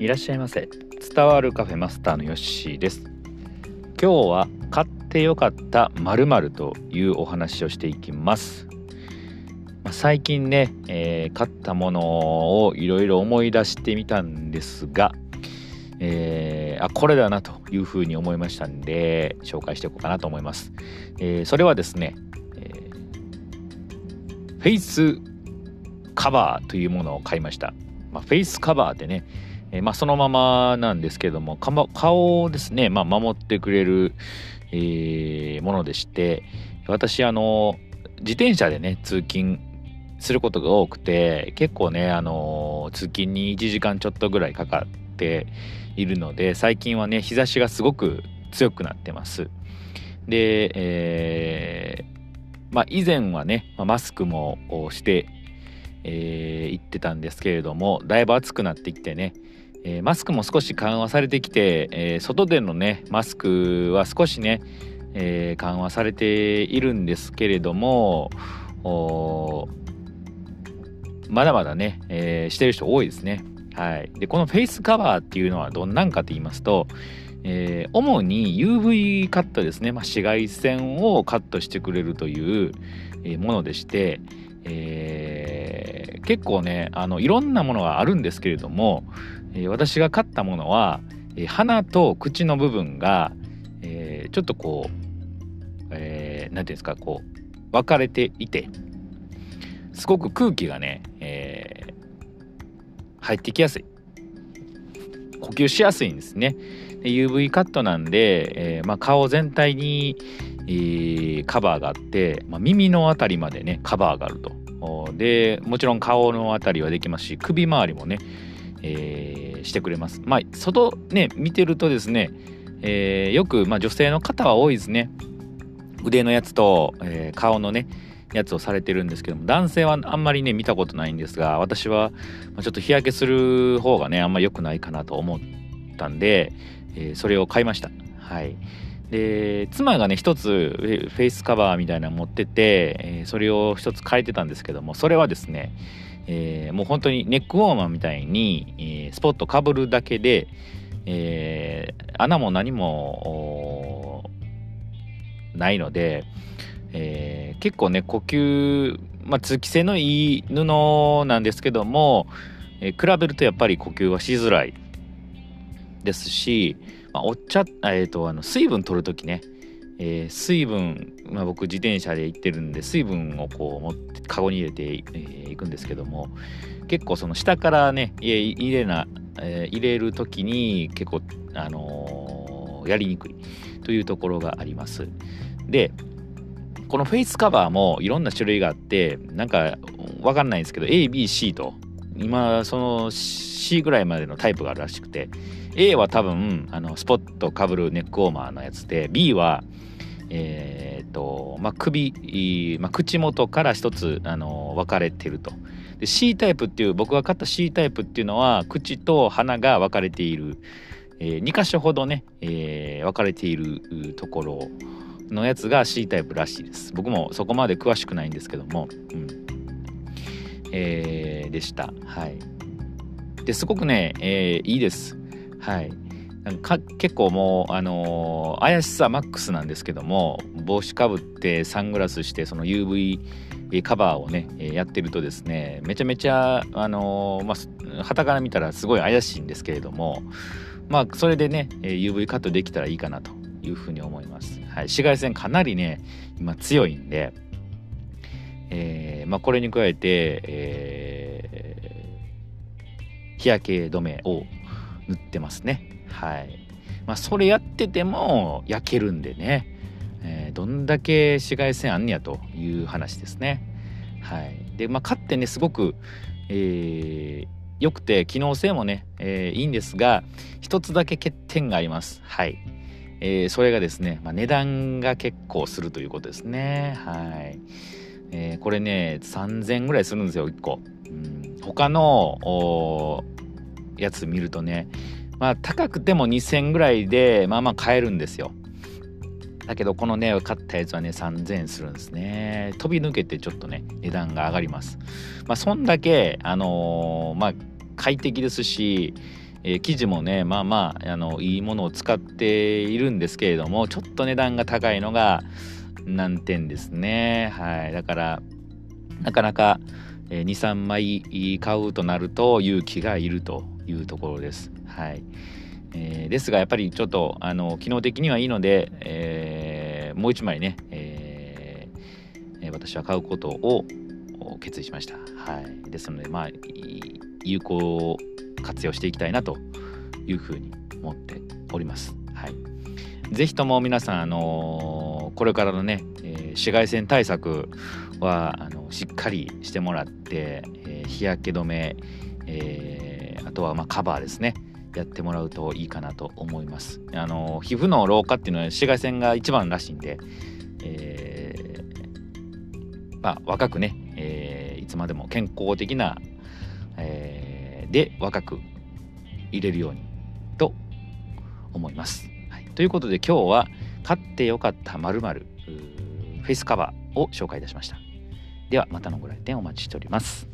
いらっしゃいませ。伝わるカフェマスターのヨッシーです。今日は買ってよかった〇〇というお話をしていきます。最近ね、えー、買ったものをいろいろ思い出してみたんですが、えー、あこれだなというふうに思いましたんで紹介していこうかなと思います、えー、それはですね、えー、フェイスカバーというものを買いました、まあ、フェイスカバーってねえー、まあ、そのままなんですけども顔をですね、まあ、守ってくれる、えー、ものでして私あの自転車でね通勤することが多くて結構ねあの通勤に1時間ちょっとぐらいかかっているので最近はね日差しがすごく強くなってます。で、えー、まあ、以前はねマスクもしてえー、行ってたんですけれどもだいぶ暑くなってきてね、えー、マスクも少し緩和されてきて、えー、外でのねマスクは少しね、え緩和されているんですけれどもまだまだね、えしてる人多いですね。はい、でこのフェイスカバーっていうのはどんなんかと言いますと、えー、主に UV カットですね、まあ、紫外線をカットしてくれるという、えものでして、えー、結構ねあのいろんなものがあるんですけれども、え、私が買ったものは、え、鼻と口の部分が、え、ちょっとこう何、えー、て言うんですかこう分かれていてすごく空気がね、えー、入ってきやすい呼吸しやすいんですねで。UV カットなんで、えーまあ、顔全体に、えー、カバーがあって、まあ、耳の辺りまでねカバーがあるとでもちろん顔の辺りはできますし首周りもね、えー、してくれます。まあ外ね見てるとですね、えー、よく、まあ、女性の方は多いですね。腕のやつと、えー、顔のねやつをされてるんですけども男性はあんまりね見たことないんですが私はちょっと日焼けする方がねあんまり良くないかなと思ったんで、えー、それを買いました。はい。で妻がね一つフェイスカバーみたいなの持ってて、えー、それを一つ変えてたんですけどもそれはですね、えー、もう本当にネックウォーマーみたいに、えー、スポットかぶるだけで、え穴も何もないので、え結構ね呼吸、まあ、通気性のいい布なんですけども、え比べるとやっぱり呼吸はしづらいですし、まあ、お茶、えーと、あの水分取る時ね、えー、水分、まあ、僕自転車で行ってるんで水分をこう持ってカゴに入れてい、えー、くんですけども結構その下からね入れな、えー、入れる時に結構、あのー、やりにくいというところがあります。でこのフェイスカバーもいろんな種類があってなんかわかんないんですけど ABC と今その C ぐらいまでのタイプがあるらしくて A は多分あのスポットかぶるネックウォーマーのやつで B はえー、っとまあ首、まあ、口元から一つあの分かれてると。で C タイプっていう僕が買った C タイプっていうのは口と鼻が分かれている、えー、2箇所ほどね、えー、分かれているところのやつが C タイプらしいです。僕もそこまで詳しくないんですけども、うん。えー、でした。はい。ですごくね、えー、いいです。はい。なんか結構もうあのー、怪しさマックスなんですけども帽子かぶってサングラスしてその UV カバーをねやってるとですねめちゃめちゃあの、まあ旗から見たらすごい怪しいんですけれどもまあそれでね UV カットできたらいいかなというふうに思います、はい、紫外線かなりね今強いんで、えーまあ、これに加えて、えー、日焼け止めを塗ってますね。はい。まあそれやってても焼けるんでね、えー、どんだけ紫外線あんねやという話ですね。はい。でまあ買ってねすごくえー、良くて機能性もね、えー、いいんですが一つだけ欠点があります。はい、えー、それがですね、まあ、値段が結構するということですね。はい。えー、これね3000ぐらいするんですよ1個、うん、他のやつ見るとね。まあ高くても2000ぐらいでまあまあ買えるんですよ。だけどこのね買ったやつはね3000円するんですね。飛び抜けてちょっとね値段が上がります。まあそんだけあのー、まあ快適ですし、えー、生地もねまあまああのいいものを使っているんですけれどもちょっと値段が高いのが難点ですね。はい。だからなかなか23枚買うとなると勇気がいるというところです。はい。えー、ですがやっぱりちょっとあの機能的にはいいので、えー、もう1枚ね、えー、私は買うことを決意しました。はい、ですのでまあ有効活用していきたいなというふうに思っております。はい、ぜひとも皆さん、あのこれからのね、えー、紫外線対策はあのしっかりしてもらって、えー、日焼け止め、えー、あとはまカバーですねやってもらうといいかなと思います。あの皮膚の老化っていうのは紫外線が一番らしいんで、え、まあ、若くね、え、いつまでも健康的な、え、で若く入れるようにと思います。はい、ということで今日は買ってよかったまるフェイスカバーを紹介いたしました。ではまたのご来店お待ちしております。